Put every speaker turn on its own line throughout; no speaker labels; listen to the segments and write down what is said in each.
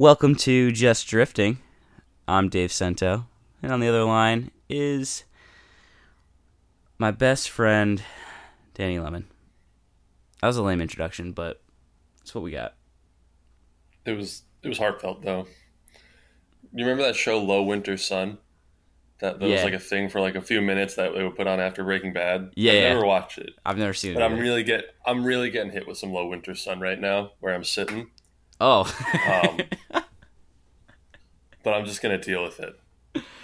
Welcome to Just Drifting. I'm Dave Sento, and on the other line is my best friend, Danny Lemon. That was a lame introduction, but that's what we got.
It was it was heartfelt though. You remember that show Low Winter Sun? That, that was like a thing for like a few minutes that they would put on after Breaking Bad.
Yeah,
I've
yeah.
never watched it,
I've never seen it.
but I'm really get I'm really getting hit with some Low Winter Sun right now where I'm sitting.
Oh,
Um, but I'm just gonna deal with it.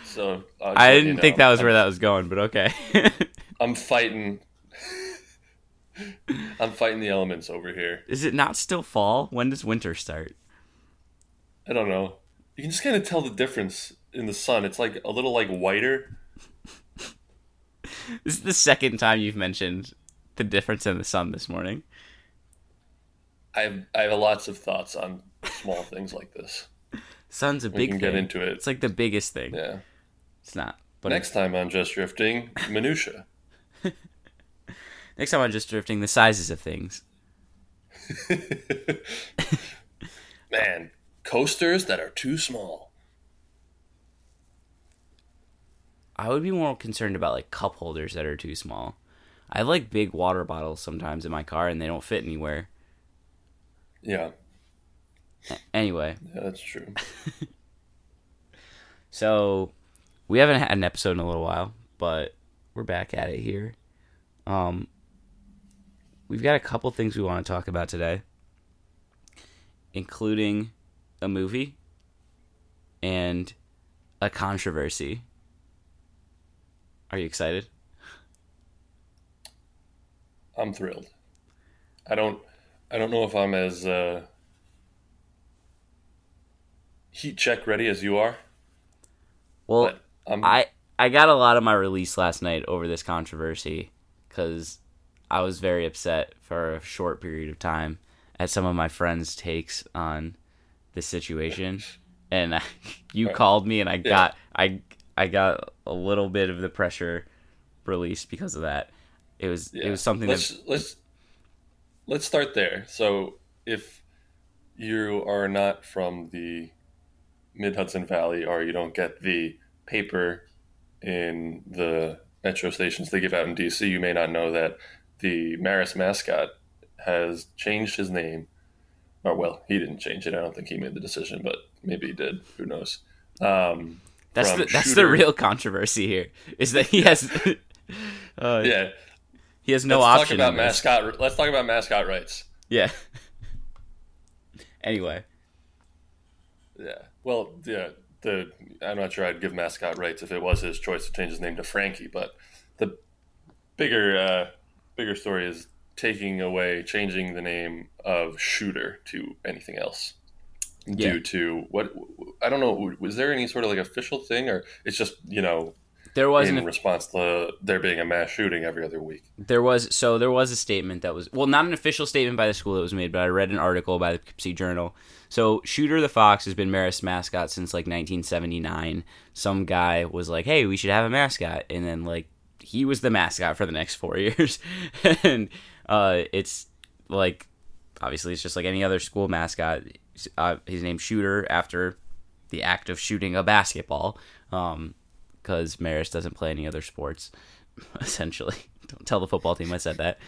So
I didn't
you
think
know.
that was
I'm,
where that was going, but okay.
I'm fighting. I'm fighting the elements over here.
is it not still fall? When does winter start?
I don't know. You can just kind of tell the difference in the sun. It's like a little like whiter.
This is the second time you've mentioned the difference in the sun this morning.
I have I have lots of thoughts on small things like this.
Sun's a
We
big
can
thing.
get into it.
It's like the biggest thing.
Yeah.
It's not. But
Next time on Just Drifting, minutia.
next time I'm just drifting the sizes of things.
Man, coasters that are too small.
I would be more concerned about like cup holders that are too small. I have like big water bottles sometimes in my car and they don't fit anywhere.
Yeah,
Anyway,
yeah, that's true.
so we haven't had an episode in a little while, but we're back at it here. Um we've got a couple things we want to talk about today, including a movie and a controversy. Are you excited?
I'm thrilled. I don't I don't know if I'm as uh, heat check ready as you are,
Well,
I'm
I I got a lot of my release last night over this controversy because I was very upset for a short period of time at some of my friends' takes on this situation, and I, you
Right.
called me, and I got I I got a little bit of the pressure released because of that. It was it was something
let's
that
let's let's start there. So if you are not from the Mid Hudson Valley or you don't get the paper in the metro stations they give out in DC, you may not know that the Marist mascot has changed his name. Or well, he didn't change it. I don't think he made the decision, but maybe he did. Who knows? Um,
that's the, that's the real controversy here is that he has uh,
yeah.
He has no
let's
option
talk about mascot. Let's talk about mascot rights.
Yeah. anyway,
Yeah. Well, yeah. The I'm not sure I'd give mascot rights if it was his choice to change his name to Frankie, but the bigger uh, bigger story is taking away, changing the name of Shooter to anything else
Yeah.
due to what I don't know. Was there any sort of like official thing, or it's just you know
there was
in
an
response to there being a mass shooting every other week?
There was so there was a statement that was well, not an official statement by the school that was made, but I read an article by the Poughkeepsie Journal. So Shooter the Fox has been Marist mascot since like 1979. Some guy was like, "Hey, we should have a mascot," and then like he was the mascot for the next four years, and uh, it's like obviously it's just like any other school mascot. Uh, his name's Shooter after the act of shooting a basketball, because Marist doesn't play any other sports essentially. Don't tell the football team I said that.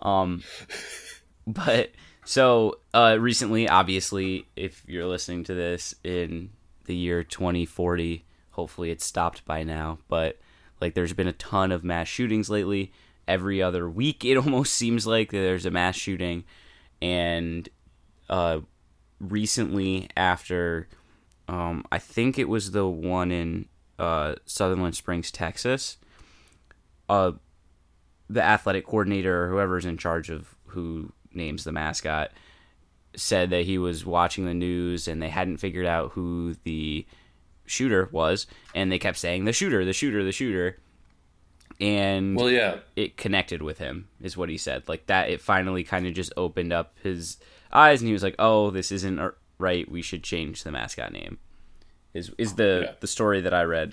Um, but so uh, recently, obviously, if you're listening to this in the year 2040, hopefully it's stopped by now. But like, there's been a ton of mass shootings lately. Every other week, it almost seems like there's a mass shooting, and uh, recently after um, I think it was the one in uh, Sutherland Springs, Texas. Uh, the athletic coordinator or whoever's in charge of who names the mascot said that he was watching the news and they hadn't figured out who the shooter was, and they kept saying the shooter, the shooter, the shooter, and
Well, yeah.
it connected with him is what he said like that it finally kind of just opened up his eyes and he was like oh this isn't right we should change the mascot name is is the
Yeah.
the story that i read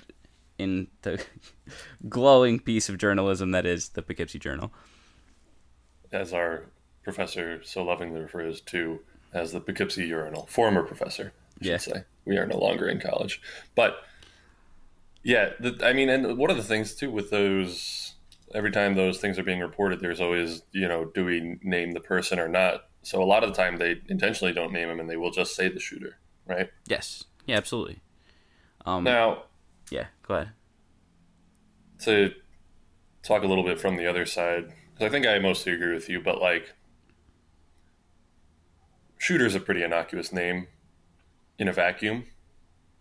in the glowing piece of journalism that is the poughkeepsie journal
as our professor so lovingly refers to as the Poughkeepsie urinal, former professor. I yeah. should say. We are no longer in college. But yeah, the, I mean, and one of the things too with those, every time those things are being reported, there's always, you know, do we name the person or not? So a lot of the time they intentionally don't name him and they will just say the shooter, right?
Yes. Yeah, absolutely. Um,
now,
yeah, go ahead.
To talk a little bit from the other side, because I think I mostly agree with you, but like, shooter's a pretty innocuous name in a vacuum,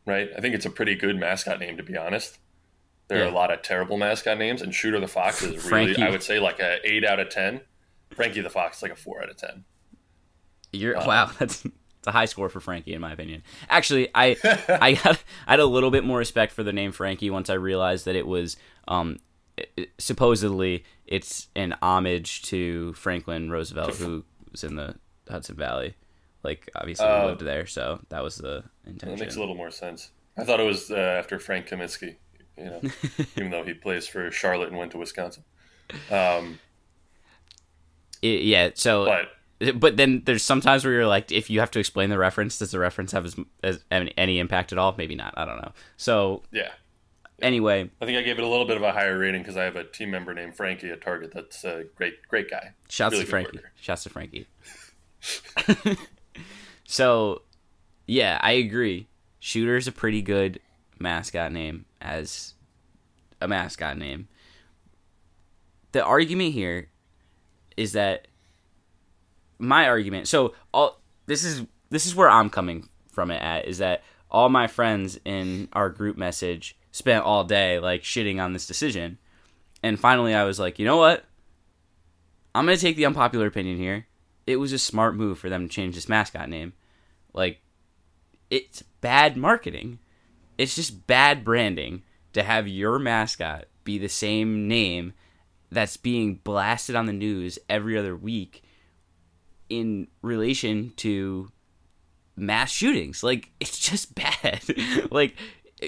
right? I think it's a pretty good mascot name, to be honest. There yeah. are a lot of terrible mascot names, and Shooter the Fox is really, I would say, like a eight out of ten. Frankie the Fox is like a four out of ten.
You're um, wow, that's it's a high score for Frankie in my opinion. Actually, I I had I had a little bit more respect for the name Frankie once I realized that it was um it, supposedly it's an homage to Franklin Roosevelt who was in the Hudson Valley. Like obviously uh, lived there, so that was the intention.
That makes a little more sense. I thought it was uh, after Frank Kaminsky, you know, even though he plays for Charlotte and went to Wisconsin. Um,
it, yeah, so but but then there's sometimes where you're like, if you have to explain the reference, does the reference have as, as any impact at all? Maybe not. I don't know. So
yeah.
Anyway,
I think I gave it a little bit of a higher rating because I have a team member named Frankie at Target. That's a great, great guy.
Shouts really to Frankie. Worker. Shouts to Frankie. so, yeah, I agree. Shooter is a pretty good mascot name as a mascot name. The argument here is that my argument. So all this is this is where I'm coming from it at is that all my friends in our group message spent all day like shitting on this decision. And finally I was like, "You know what? I'm going to take the unpopular opinion here. It was a smart move for them to change this mascot name. Like it's bad marketing. It's just bad branding to have your mascot be the same name that's being blasted on the news every other week in relation to mass shootings. Like it's just bad. like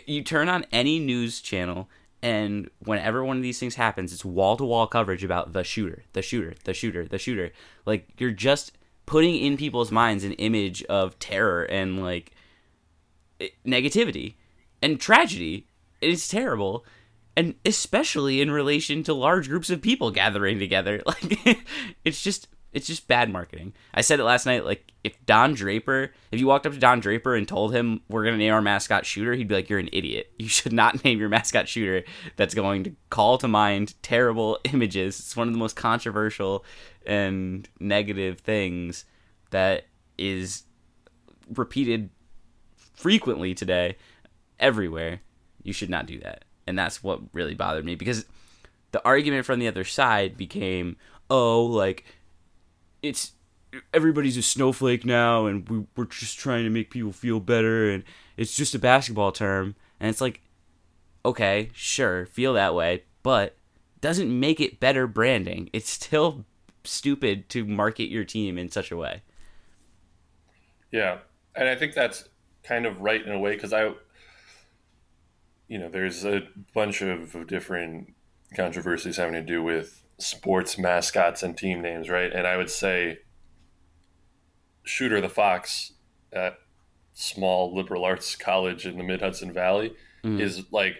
you turn on any news channel and whenever one of these things happens, it's wall to wall coverage about the shooter, the shooter, the shooter, the shooter. Like you're just putting in people's minds an image of terror and like eh, negativity and tragedy. It's terrible. And especially in relation to large groups of people gathering together. Like it's just it's just bad marketing. I said it last night. Like, if Don Draper, if you walked up to Don Draper and told him we're gonna name our mascot Shooter, he'd be like, "You're an idiot. You should not name your mascot Shooter. That's going to call to mind terrible images. It's one of the most controversial and negative things that is repeated frequently today, everywhere. You should not do that." And that's what really bothered me because the argument from the other side became, "Oh, like." It's everybody's a snowflake now and we, we're just trying to make people feel better and it's just a basketball term and it's like okay sure feel that way but doesn't make it better branding. It's still stupid to market your team in such a way.
Yeah and i think that's kind of right in a way because i you know there's a bunch of different controversies having to do with sports mascots and team names, right? And I would say Shooter the Fox at small liberal arts college in the Mid Hudson Valley mm. is like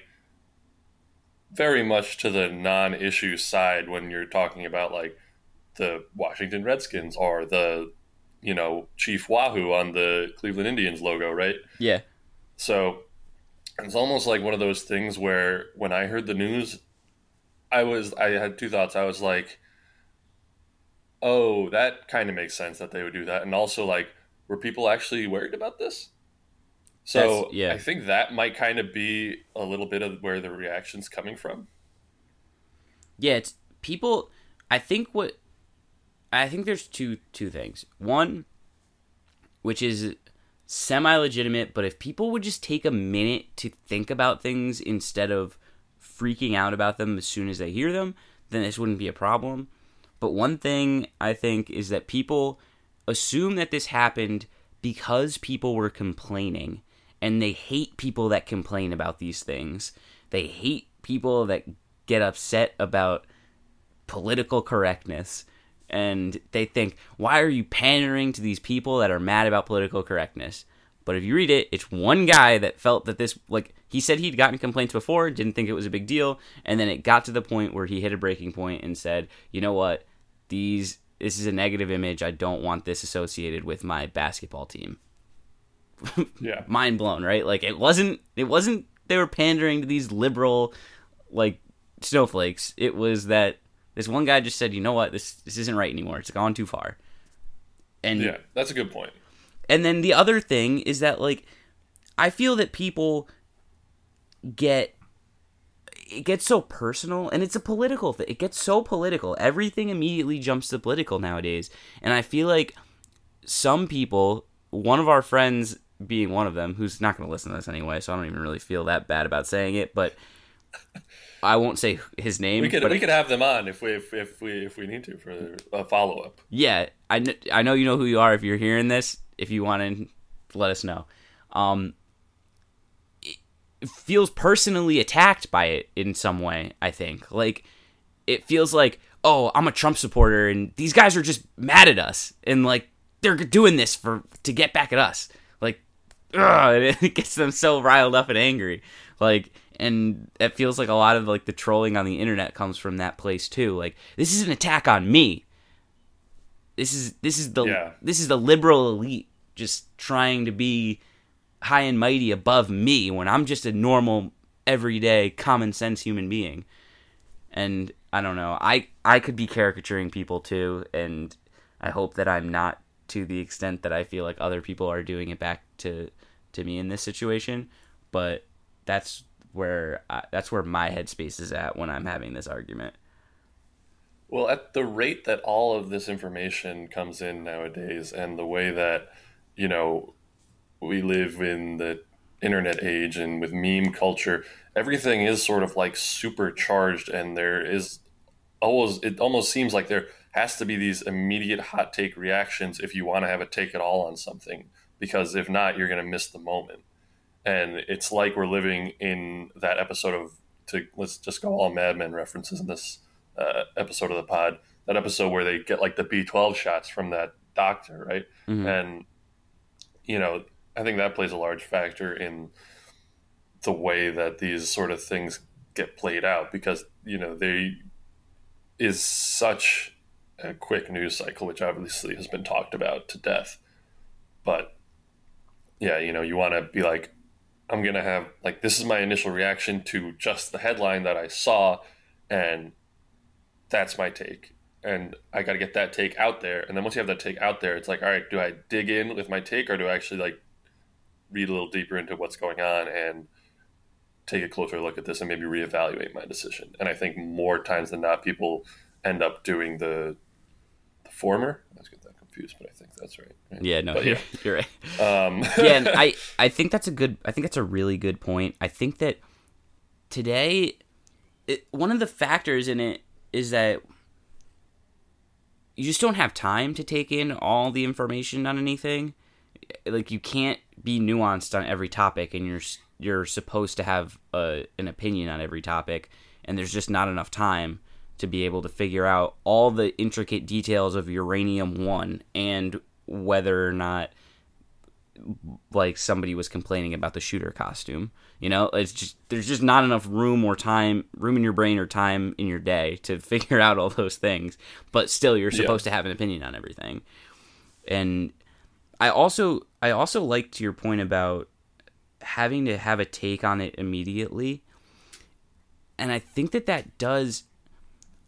very much to the non issue side when you're talking about like the Washington Redskins or the, you know, Chief Wahoo on the Cleveland Indians logo, right?
Yeah.
So it's almost like one of those things where when I heard the news, I was I had two thoughts. I was like, oh, that kind of makes sense that they would do that, and also like, were people actually worried about this? So That's, yeah, I think that might kind of be a little bit of where the reaction's coming from.
Yeah, it's people. I think what I think there's two two things. One, which is semi legitimate, but if people would just take a minute to think about things instead of freaking out about them as soon as they hear them, then this wouldn't be a problem. But one thing I think is that people assume that this happened because people were complaining and they hate people that complain about these things. They hate people that get upset about political correctness and they think, why are you pandering to these people that are mad about political correctness? But if you read it, it's one guy that felt that this, like, he said he'd gotten complaints before, didn't think it was a big deal, and then it got to the point where he hit a breaking point and said, you know what, these, this is a negative image. I don't want this associated with my basketball team.
Yeah.
Mind blown, right? Like, it wasn't, it wasn't, they were pandering to these liberal, like, snowflakes. It was that this one guy just said, you know what, this, this isn't right anymore. It's gone too far. And
Yeah, that's a good point.
and then the other thing is that like I feel that people get it gets so personal and it's a political thing. It gets so political. Everything immediately jumps to political nowadays. And I feel like some people, one of our friends being one of them, who's not going to listen to this anyway, so I don't even really feel that bad about saying it, but I won't say his name.
We could we could have them on if we if, if we if we need to for a follow up.
yeah, I, kn- I know you know who you are if you're hearing this. If you want to let us know. Um, feels personally attacked by it in some way, I think. Like, it feels like, oh, I'm a Trump supporter and these guys are just mad at us and like they're doing this for to get back at us. Like, ugh, and it gets them so riled up and angry. Like, and it feels like a lot of like the trolling on the internet comes from that place too. Like, this is an attack on me. This is this is the
Yeah.
this is the liberal elite just trying to be high and mighty above me when I'm just a normal, everyday, common sense human being. And I don't know. I I could be caricaturing people too, and I hope that I'm not to the extent that I feel like other people are doing it back to to me in this situation. But that's where I, that's where my headspace is at when I'm having this argument.
Well, at the rate that all of this information comes in nowadays, and the way that you know we live in the internet age and with meme culture, everything is sort of like supercharged, and there is always it almost seems like there has to be these immediate hot take reactions if you want to have a take at all on something, because if not, you're going to miss the moment. And it's like we're living in that episode of to let's just go all Mad Men references in this uh, episode of the pod. That episode where they get like the B12 shots from that doctor, right?
Mhm.
And you know, I think that plays a large factor in the way that these sort of things get played out because you know they is such a quick news cycle, which obviously has been talked about to death. But yeah, you know, you want to be like, I'm gonna have like this is my initial reaction to just the headline that I saw, and that's my take. And I got to get that take out there. And then once you have that take out there, it's like, all right, do I dig in with my take, or do I actually like read a little deeper into what's going on and take a closer look at this and maybe reevaluate my decision? And I think more times than not, people end up doing the the former. I was getting that confused, but I think that's right. right?
Yeah, no,
But
you're,
yeah.
you're right.
Um,
yeah, and I I think that's a good I think that's a really good point. I think that today it, one of the factors in it is that you just don't have time to take in all the information on anything. Like you can't be nuanced on every topic and you're you're supposed to have a, an opinion on every topic and there's just not enough time to be able to figure out all the intricate details of uranium 1 and whether or not like somebody was complaining about the shooter costume. You know, it's just there's just not enough room or time, room in your brain or time in your day to figure out all those things. But still, you're supposed to have an opinion on everything. And I also I also liked your point about having to have a take on it immediately. And I think that that does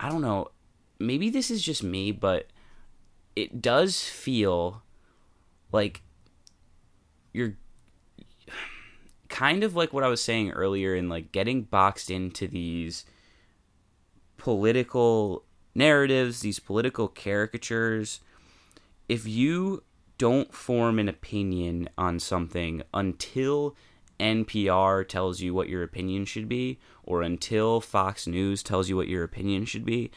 I don't know, maybe this is just me, but it does feel like you're kind of like what I was saying earlier in like getting boxed into these political narratives, these political caricatures. If you don't form an opinion on something until NPR tells you what your opinion should be, or until Fox News tells you what your opinion should be,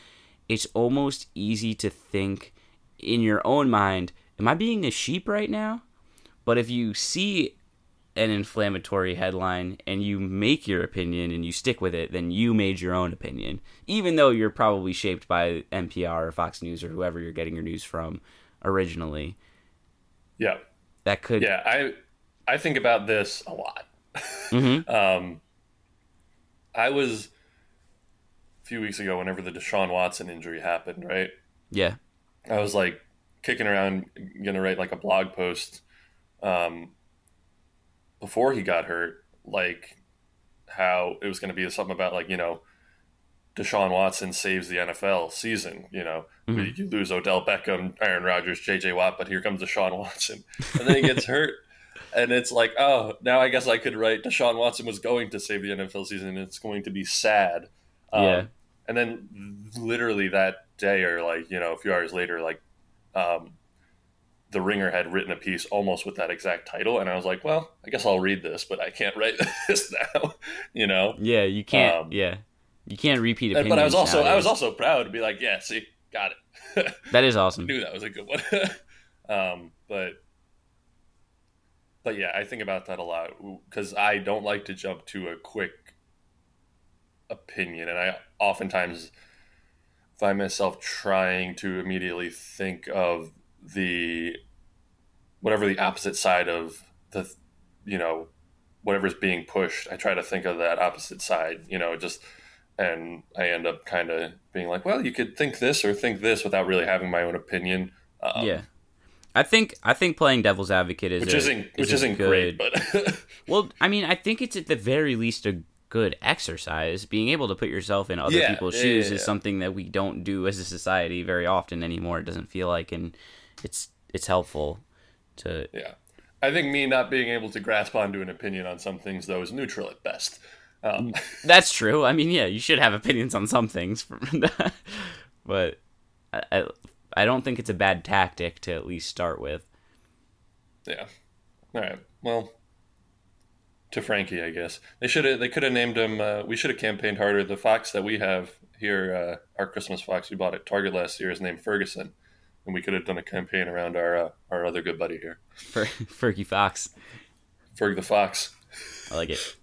it's almost easy to think in your own mind, am I being a sheep right now? But if you see an inflammatory headline and you make your opinion and you stick with it, then you made your own opinion, even though you're probably shaped by NPR or Fox News or whoever you're getting your news from originally.
Yeah,
That could
yeah. I I think about this a lot.
Mm-hmm.
Um, I was a few weeks ago, whenever the Deshaun Watson injury happened, right?
Yeah.
I was like kicking around, gonna write like a blog post um, before he got hurt, like how it was going to be something about like you know Deshaun Watson saves the NFL season. You know,
Mhm.
you lose Odell Beckham, Aaron Rodgers, J.J. Watt, but here comes Deshaun Watson, and then he gets hurt. And it's like, oh, now I guess I could write Deshaun Watson was going to save the NFL season, and it's going to be sad. Um,
Yeah.
And then literally that day, or like, you know, a few hours later, like, um, the Ringer had written a piece almost with that exact title. And I was like, well, I guess I'll read this, but I can't write this now, you know?
Yeah. You can't.
Um,
yeah. You can't repeat opinions.
but I was also, I was also proud to be like, yeah, see, got it.
That is awesome.
I knew that was a good one. um, but but yeah, I think about that a lot because I don't like to jump to a quick opinion, and I oftentimes find myself trying to immediately think of the whatever the opposite side of the you know whatever's being pushed. I try to think of that opposite side, you know, just and I end up kind of being like, well, you could think this or think this without really having my own opinion. Um,
yeah. I think I think playing devil's advocate is
which
a-
isn't which isn't
good-
great, but
Well, I mean, I think it's at the very least a good exercise. Being able to put yourself in other
Yeah,
people's
yeah,
shoes
yeah,
is something that we don't do as a society very often anymore. It doesn't feel like, and it's it's helpful to.
yeah, I think me not being able to grasp onto an opinion on some things though is neutral at best. Um,
That's true. I mean, yeah, you should have opinions on some things, but I, I I don't think it's a bad tactic to at least start with.
yeah, all right. Well, to Frankie, I guess they should have. They could have named him. Uh, we should have campaigned harder. The fox that we have here, uh, our Christmas fox we bought at Target last year, is named Ferguson, and we could have done a campaign around our uh, our other good buddy here,
For Fergie Fox,
Ferg the fox.
I like it.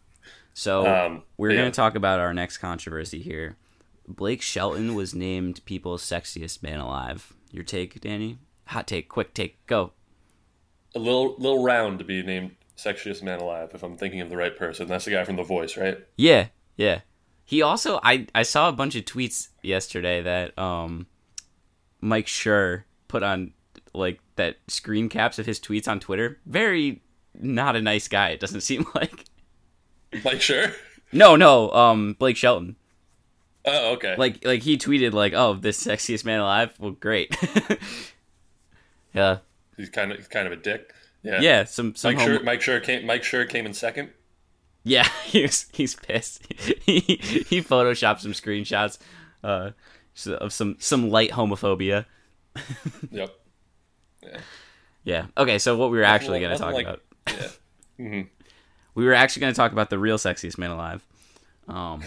So
Um,
we're
yeah.
going to talk about our next controversy here. Blake Shelton was named People's Sexiest Man Alive. Your take, Danny? Hot take, quick take, go.
a little little round to be named sexiest man alive. If I'm thinking of the right person, that's the guy from The Voice, right?
Yeah, yeah. He also, I, I saw a bunch of tweets yesterday that um, Mike Schur put on like that screen caps of his tweets on Twitter. Very not a nice guy. It doesn't seem like.
Like, sure.
No, no. Um, Blake Shelton.
Oh, okay.
like like he tweeted like oh this sexiest man alive well great yeah
he's kind of he's kind of a dick. Yeah.
yeah some some
Mike
homo-
sure Mike Schur came Mike Schur came in second.
yeah he's he's pissed he he photoshopped some screenshots uh of some some light homophobia
Yep.
yeah yeah. okay so what we were actually going to talk
like-
about
Yeah. hmm
we were actually going to talk about the real sexiest man alive um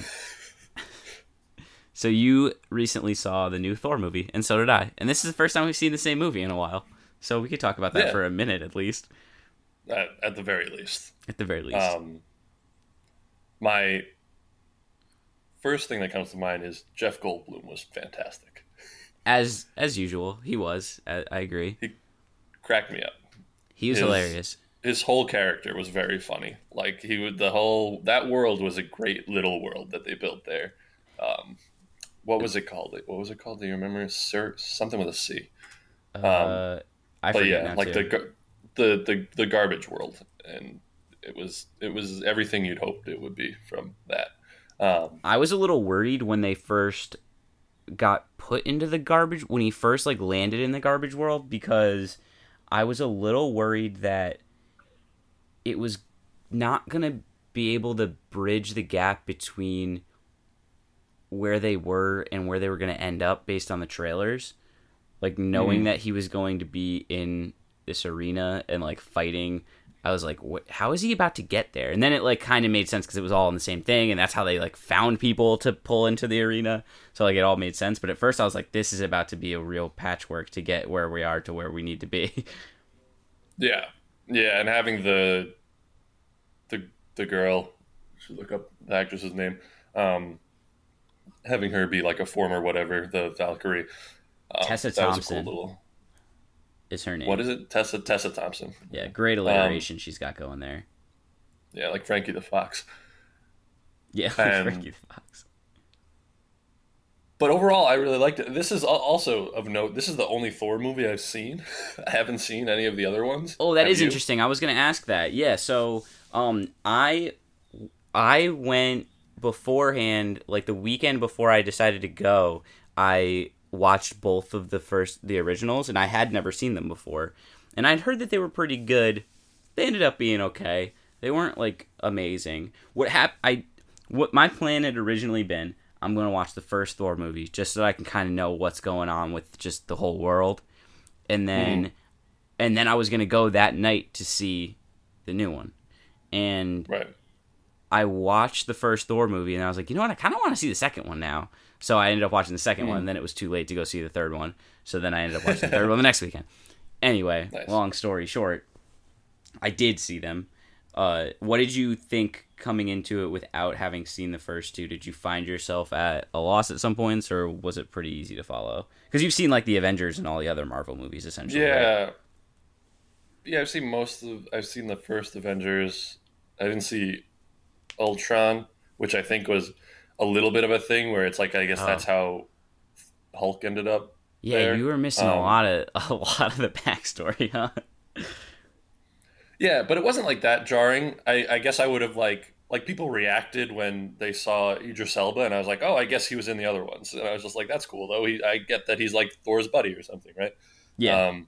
so you recently saw the new thor movie and so did i and this is the first time we've seen the same movie in a while so we could talk about that
Yeah.
for a minute at least
At, at the very least.
at the very least
Um, my first thing that comes to mind is Jeff Goldblum was fantastic.
as as usual he was i, I agree He
Cracked me up.
he was
His-
hilarious
his whole character was very funny. Like he would the whole that world was a great little world that they built there. Um, what was it called? What was it called? Do you remember? Sir, something with a C.
uh i
Um, But yeah, like the,
too.
gar- the the the garbage world, and it was it was everything you'd hoped it would be from that. Um,
i was a little worried when they first got put into the garbage when he first like landed in the garbage world because i was a little worried that it was not gonna be able to bridge the gap between where they were and where they were gonna end up based on the trailers. Like knowing
Mhm.
that he was going to be in this arena and like fighting i was like what, how is he about to get there? And then it like kind of made sense because it was all in the same thing and that's how they like found people to pull into the arena. So like it all made sense. But at first i was like this is about to be a real patchwork to get where we are to where we need to be.
Yeah, yeah, and having the the the girl, should look up the actress's name. Um, having her be like a former whatever, the Valkyrie. Um,
Tessa
that was a
Thompson.
cool little.
is her name.
What is it? Tessa Tessa Thompson.
Yeah, great alliteration she's got going there.
Yeah, like Frankie the Fox.
Yeah,
And-
Frankie the Fox.
But overall, I really liked it. This is also of note. This is the only Thor movie I've seen. I haven't seen any of the other ones.
Oh, that
Have
is
you?
interesting. I was going to ask that. Yeah, so um I I went beforehand, like the weekend before I decided to go, I watched both of the first the originals and I had never seen them before. And I'd heard that they were pretty good. They ended up being okay. They weren't like amazing. What hap- I what my plan had originally been, I'm going to watch the first Thor movie just so I can kind of know what's going on with just the whole world. And then and then I was gonna go that night to see the new one, and
Right.
I watched the first Thor movie, and I was like, you know what, I kind of want to see the second one now. So I ended up watching the second one, and then it was too late to go see the third one. So then I ended up watching the third one the next weekend. Anyway,
Nice.
long story short, I did see them. Uh, what did you think coming into it without having seen the first two? Did you find yourself at a loss at some points, or was it pretty easy to follow? Because you've seen like the Avengers and all the other Marvel movies, essentially. right?
Yeah. I've seen most of. I've seen the first Avengers. I didn't see Ultron, which I think was a little bit of a thing where it's like I guess
Oh.
that's how Hulk ended up.
Yeah,
there.
you were missing a
Um,
lot of a lot of the backstory, huh?
Yeah, but it wasn't like that jarring. I, I guess I would have like like people reacted when they saw Idris Elba, and I was like, oh, I guess he was in the other ones, and I was just like, that's cool though. He, I get that he's like Thor's buddy or something, right?
Yeah,
Um,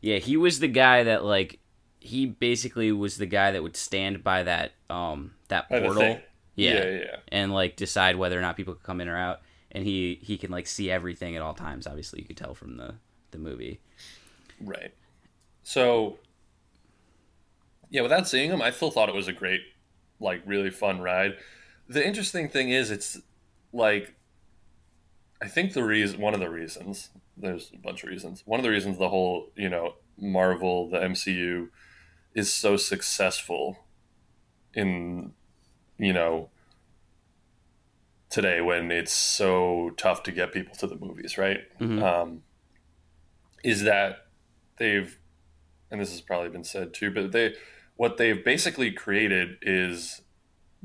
yeah. He was the guy that like he basically was the guy that would stand by that um that
by
portal, yeah,
yeah, yeah.
and like decide whether or not people could come in or out. And he he can like see everything at all times. Obviously, you could tell from the the movie.
Right. So, yeah, without seeing him, I still thought it was a great, like, really fun ride. The interesting thing is, it's like, I think the reason, one of the reasons, there's a bunch of reasons. One of the reasons the whole, you know, Marvel, the MCU, is so successful in, you know, today when it's so tough to get people to the movies, right?
Mhm.
Um, is that they've and this has probably been said too but they what they've basically created is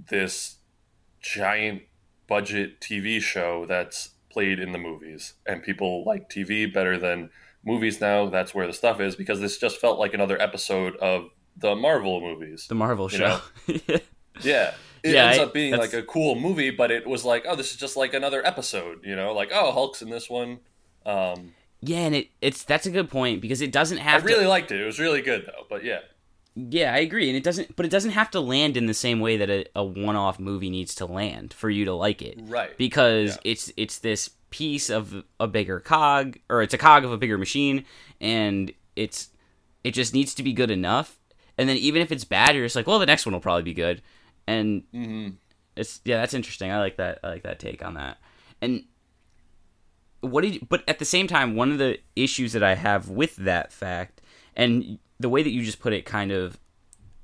this giant budget TV show that's played in the movies and people like TV better than movies now. That's where the stuff is because this just felt like another episode of the Marvel movies.
The Marvel show.
yeah. It
Yeah,
ends
I-
up being
that's-
like a cool movie but it was like oh this is just like another episode you know? Like oh Hulk's in this one. Um
yeah, and it it's that's a good point because it doesn't have to I
really liked it. It was really good though. But yeah,
Yeah, I agree, and it doesn't, but it doesn't have to land in the same way that a, a one-off movie needs to land for you to like it,
right.
because
Yeah.
it's it's this piece of a bigger cog, or it's a cog of a bigger machine, and it's it just needs to be good enough, and then even if it's bad, you're just like, well, the next one will probably be good, and
hmm
it's yeah, that's interesting. I like that. I like that take on that. And what did? You, but at the same time, one of the issues that I have with that fact, and the way that you just put it, kind of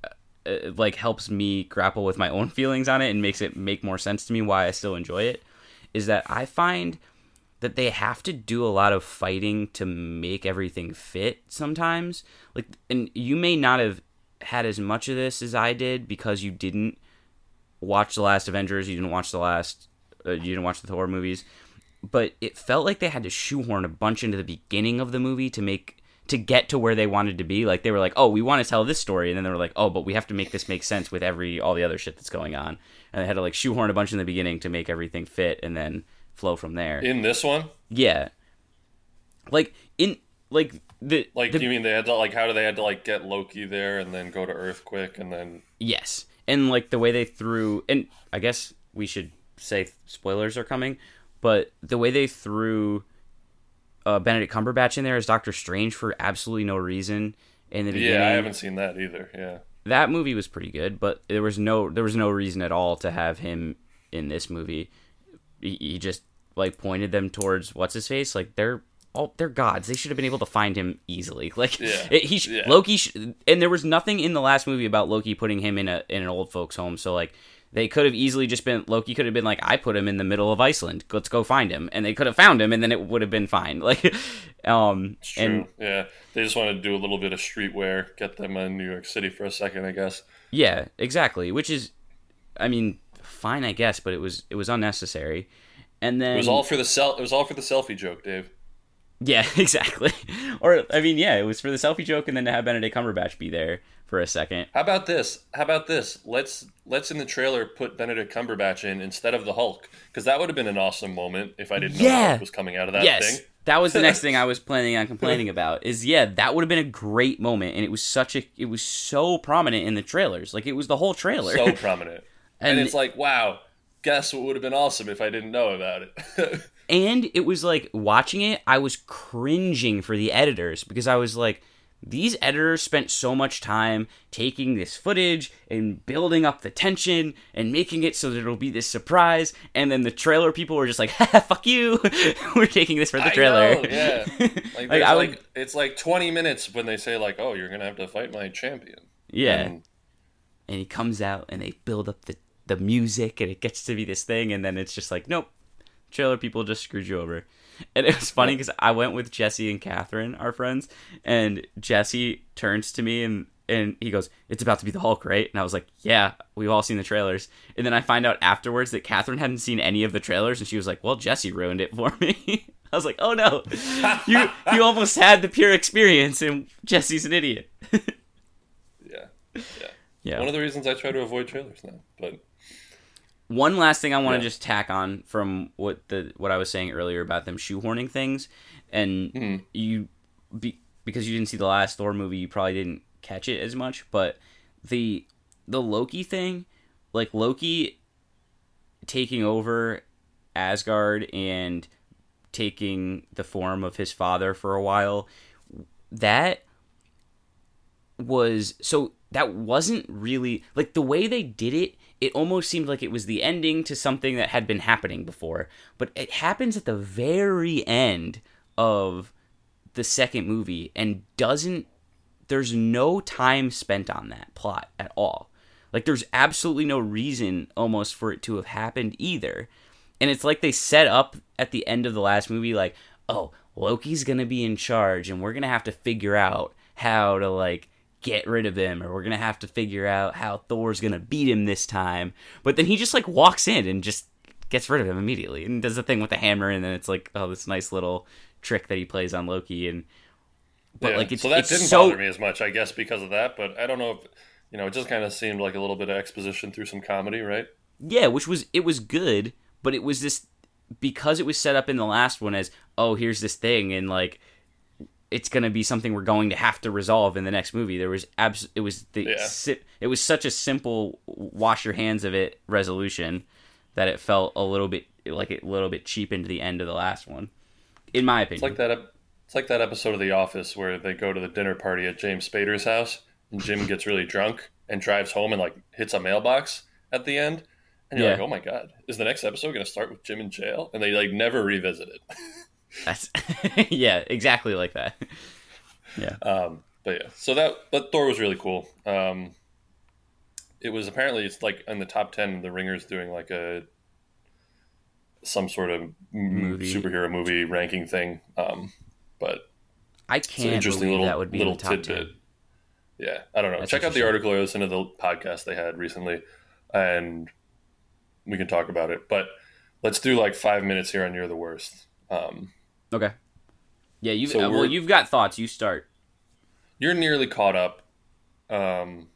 uh, uh, like helps me grapple with my own feelings on it and makes it make more sense to me why I still enjoy it, is that I find that they have to do a lot of fighting to make everything fit sometimes. Like, and you may not have had as much of this as I did because you didn't watch the last Avengers, you didn't watch the last, uh, you didn't watch the Thor movies, but it felt like they had to shoehorn a bunch into the beginning of the movie to make to get to where they wanted to be. Like they were like, "Oh, we want to tell this story," and then they were like, "Oh, but we have to make this make sense with every all the other shit that's going on," and they had to like shoehorn a bunch in the beginning to make everything fit, and then flow from there.
In this one,
yeah, like in like the
like
the,
you mean they had to like how do they had to like get Loki there and then go to Earth quick and then
Yes, and like the way they threw, and I guess we should say spoilers are coming, but the way they threw uh, Benedict Cumberbatch in there as Doctor Strange for absolutely no reason in the beginning.
yeah, I haven't seen that either. Yeah,
That movie was pretty good, but there was no there was no reason at all to have him in this movie. He, he just like pointed them towards what's his face. Like they're all they're gods. They should have been able to find him easily. Like
Yeah.
it- he sh-
Yeah.
Loki sh- and there was nothing in the last movie about Loki putting him in a in an old folks home. So like they could have easily just been Loki could have been like, I put him in the middle of Iceland. Let's go find him, and they could have found him, and then it would have been fine. Like, um,
It's true.
and
yeah, they just wanted to do a little bit of streetwear, get them in New York City for a second, I guess.
yeah, exactly. Which is, I mean, fine, I guess, but it was it was unnecessary. And then
It was all for the sel- It was all for the selfie joke, Dave.
Yeah, exactly. Or I mean, yeah, it was for the selfie joke, and then to have Benedict Cumberbatch be there for a second.
How about this? How about this? Let's let's in the trailer put Benedict Cumberbatch in instead of the Hulk, because that would have been an awesome moment if I didn't know
Yeah.
Hulk was coming out of that
yes,
thing.
that was the next thing I was planning on complaining about. Is yeah, that would have been a great moment, and it was such a it was so prominent in the trailers. Like it was the whole trailer.
So prominent, and,
And-
it's like, wow. Guess what would have been awesome if I didn't know about it.
And it was like watching it i was cringing for the editors because i was like these editors spent so much time taking this footage and building up the tension and making it so that it'll be this surprise and then the trailer people were just like fuck you we're taking this for the trailer
know, yeah. Like,
Like, I
like, it's like 20 minutes when they say like, "Oh, you're gonna have to fight my champion."
yeah
And
and he comes out and they build up the, the music and it gets to be this thing and then it's just like nope trailer people just screwed you over. And it was funny because i went with jesse and catherine our friends and jesse turns to me and and he goes it's about to be the hulk right? And i was like yeah we've all seen the trailers. And then i find out afterwards that catherine hadn't seen any of the trailers and she was like well jesse ruined it for me. I was like oh no. You you almost had the pure experience and jesse's an idiot.
Yeah, yeah.
yeah.
One of the reasons I try to avoid trailers now, but
One last thing I want to
Yeah.
just tack on from what the what I was saying earlier about them shoehorning things, and
Mhm.
you be, because you didn't see the last Thor movie, you probably didn't catch it as much. But the the Loki thing, like Loki taking over Asgard and taking the form of his father for a while, that was so that wasn't really like the way they did it it almost seemed like it was the ending to something that had been happening before but it happens at the very end of the second movie and doesn't there's no time spent on that plot at all. Like there's absolutely no reason almost for it to have happened either. And it's like they set up at the end of the last movie like oh loki's gonna be in charge and we're gonna have to figure out how to like get rid of him or we're gonna have to figure out how thor's gonna beat him this time but then he just like walks in and just gets rid of him immediately and does the thing with the hammer and then it's like oh this nice little trick that he plays on loki and but
yeah.
like it's,
so that
it's
didn't
so
bother me as much, I guess, because of that. But I don't know if you know. It just kind of seemed like a little bit of exposition through some comedy, right?
Yeah, which was it was good, but it was this because it was set up in the last one as oh here's this thing and like it's gonna be something we're going to have to resolve in the next movie. There was abs it was the
Yeah.
si- it was such a simple wash your hands of it resolution that it felt a little bit like it a little bit cheapened the end of the last one, in my opinion.
It's like that. ep- It's like that episode of The Office where they go to the dinner party at James Spader's house, and Jim gets really drunk and drives home and like hits a mailbox at the end, and you're
Yeah.
like, "Oh my god, is the next episode going to start with Jim in jail?" And they like never revisit it.
That's yeah, exactly like that. Yeah.
Um, but yeah, so that but Thor was really cool. Um, it was apparently it's like in the top ten. The Ringers doing like a some sort of
Movie.
superhero movie ranking thing. Um, but
I
it's an
can't
interesting little
that would be
little
in the top
tidbit.
10.
Yeah, I don't know.
That's
Check out the article I listened to the podcast they had recently, and we can talk about it. But let's do like five minutes here on You're the Worst. Um,
Okay. Yeah, you
so
uh, well, you've got thoughts. You start.
you're nearly caught up. Um,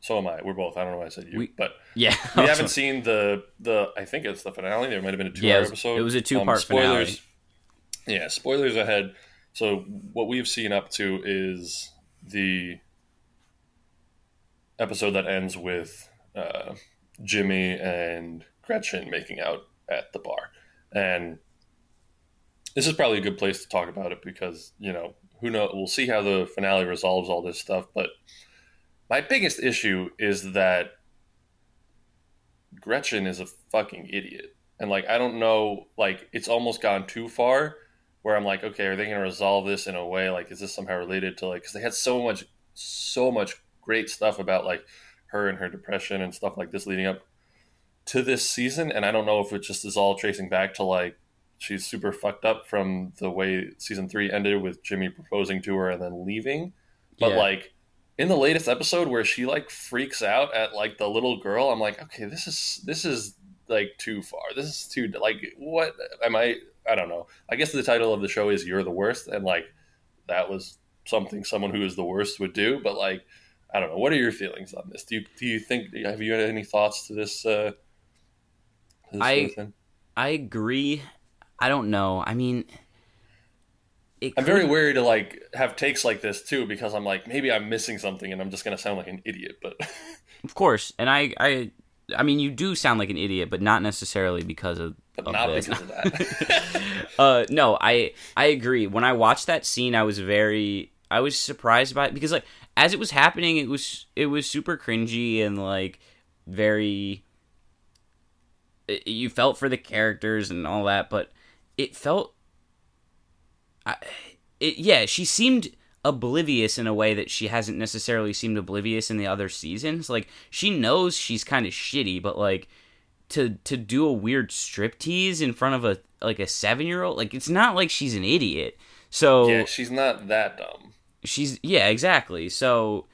so am I. We're both. I don't know why I said you,
We-
but
Yeah.
we haven't seen the the. I think it's the finale. There might have been a two
Yeah,
hour
it was-
episode.
it was a two-part
spoilers. Yeah, spoilers ahead. So what we've seen up to is the episode that ends with uh, Jimmy and Gretchen making out at the bar, and this is probably a good place to talk about it because you know who know we'll see how the finale resolves all this stuff, but my biggest issue is that Gretchen is a fucking idiot. And like I don't know, like it's almost gone too far where I'm like, okay, are they going to resolve this in a way like is this somehow related to like cuz they had so much so much great stuff about like her and her depression and stuff like this leading up to this season. And I don't know if it just is all tracing back to like she's super fucked up from the way season three ended with Jimmy proposing to her and then leaving. But
Yeah.
like in the latest episode where she like freaks out at like the little girl, I'm like, okay, this is this is like too far. This is too like what am I? I don't know. I guess the title of the show is "You're the Worst," and like that was something someone who is the worst would do. But like, I don't know. What are your feelings on this? Do you do you think have you had any thoughts to this? Uh, to this
I-
sort of?
I agree. I don't know. I mean, it
I'm
could-
very wary to like have takes like this too because I'm like maybe I'm missing something and I'm just gonna sound like an idiot. But
Of course, and I, I, I mean, you do sound like an idiot, but not necessarily because of,
but
of
not
this.
because of that.
uh, no, I, I agree. When I watched that scene, I was very, I was surprised by it because, like, as it was happening, it was, it was super cringy and like very. you felt for the characters and all that, but it felt. I, it yeah, she seemed oblivious in a way that she hasn't necessarily seemed oblivious in the other seasons. Like she knows she's kind of shitty, but like to to do a weird striptease in front of a like a seven year old, like it's not like she's an idiot. So
yeah, she's not that dumb.
she's yeah, exactly. So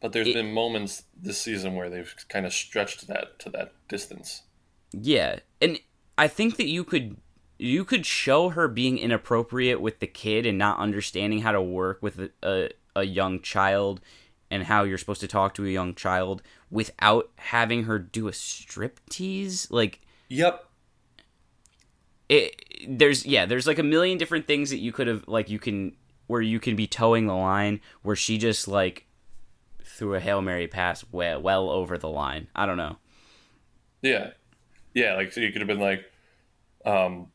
But there's
It-
been moments this season where they've kind of stretched that to that distance.
Yeah, and I think that you could you could show her being inappropriate with the kid and not understanding how to work with a, a, a young child and how you're supposed to talk to a young child without having her do a striptease. Like
Yep.
it, there's yeah, there's like a million different things that you could have like you can where you can be towing the line where she just like threw a hail mary pass well, well over the line. I don't know.
Yeah. Yeah, like so you could have been like um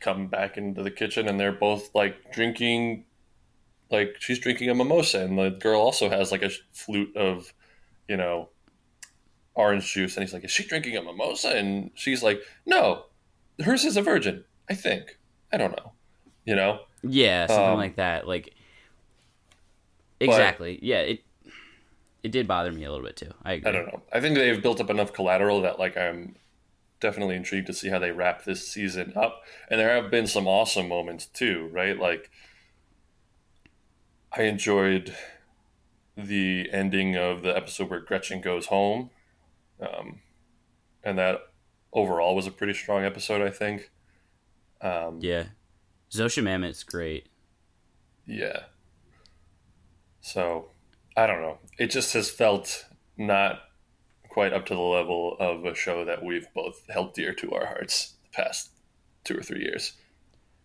come back into the kitchen and they're both like drinking like she's drinking a mimosa and the girl also has like a flute of you know orange juice and he's like is she drinking a mimosa and she's like no hers is a virgin i think i don't know you know
Yeah, something
Um,
like that. Like exactly. yeah, it it did bother me a little bit too. I agree.
I don't know. I think they've built up enough collateral that like I'm definitely intrigued to see how they wrap this season up. And there have been some awesome moments too, right? Like I enjoyed the ending of the episode where Gretchen goes home. Um, and that overall was a pretty strong episode, I think. Um,
Yeah, Zosia Mamet's great.
Yeah. So, I don't know. It just has felt not quite up to the level of a show that we've both held dear to our hearts the past two or three years.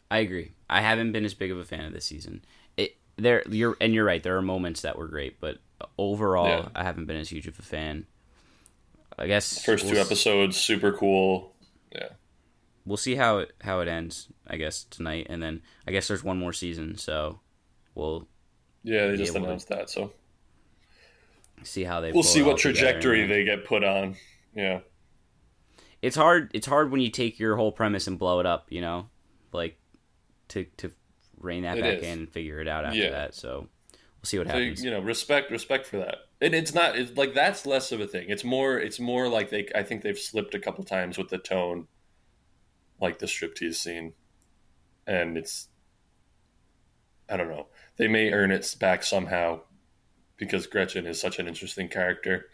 I agree. I haven't been as big of a fan of this season. It there you're and you're right. There are moments that were great, but overall,
Yeah.
I haven't been as huge of a fan. I guess
First two
we'll s-
episodes, super cool. Yeah.
We'll see how it how it ends. I guess tonight, and then I guess there's one more season, so we'll
Yeah, they just
able to-
announced that. So
see how they.
we'll see what trajectory they get put on. Yeah.
it's hard it's hard when you take your whole premise and blow it up you know like to to rein that
It
back
is.
in and figure it out after
Yeah.
that so we'll see what
So,
happens
you know, respect, respect for that. And it's not it's like that's less of a thing. It's more, it's more like they. I think they've slipped a couple times with the tone, like the striptease scene, and it's. I don't know. They may earn it back somehow, because Gretchen is such an interesting character.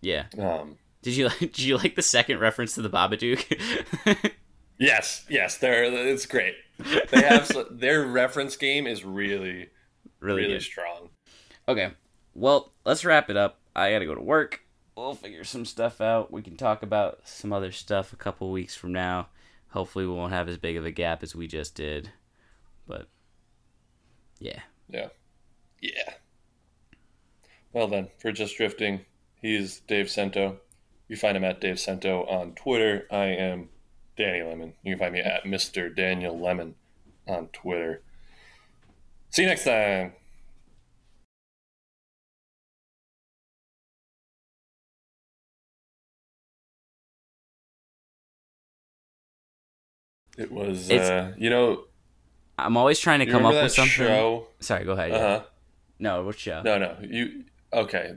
yeah
Um,
did you did you like the second reference to the babadook
yes, yes, they're it's great. They have their reference game is really,
really,
really strong.
okay well let's wrap it up i gotta go to work we'll figure some stuff out we can talk about some other stuff a couple weeks from now hopefully we won't have as big of a gap as we just did but yeah
Yeah. Yeah. Well then, for just drifting, he's Dave Sento. You find him at Dave Sento on Twitter. I am Danny Lemon. You can find me at Mr. Daniel Lemon on Twitter. See you next time. It was, uh, you know,
i'm always trying to come up with something
show?
sorry go ahead yeah.
Uh huh.
no what show
No, no. You okay?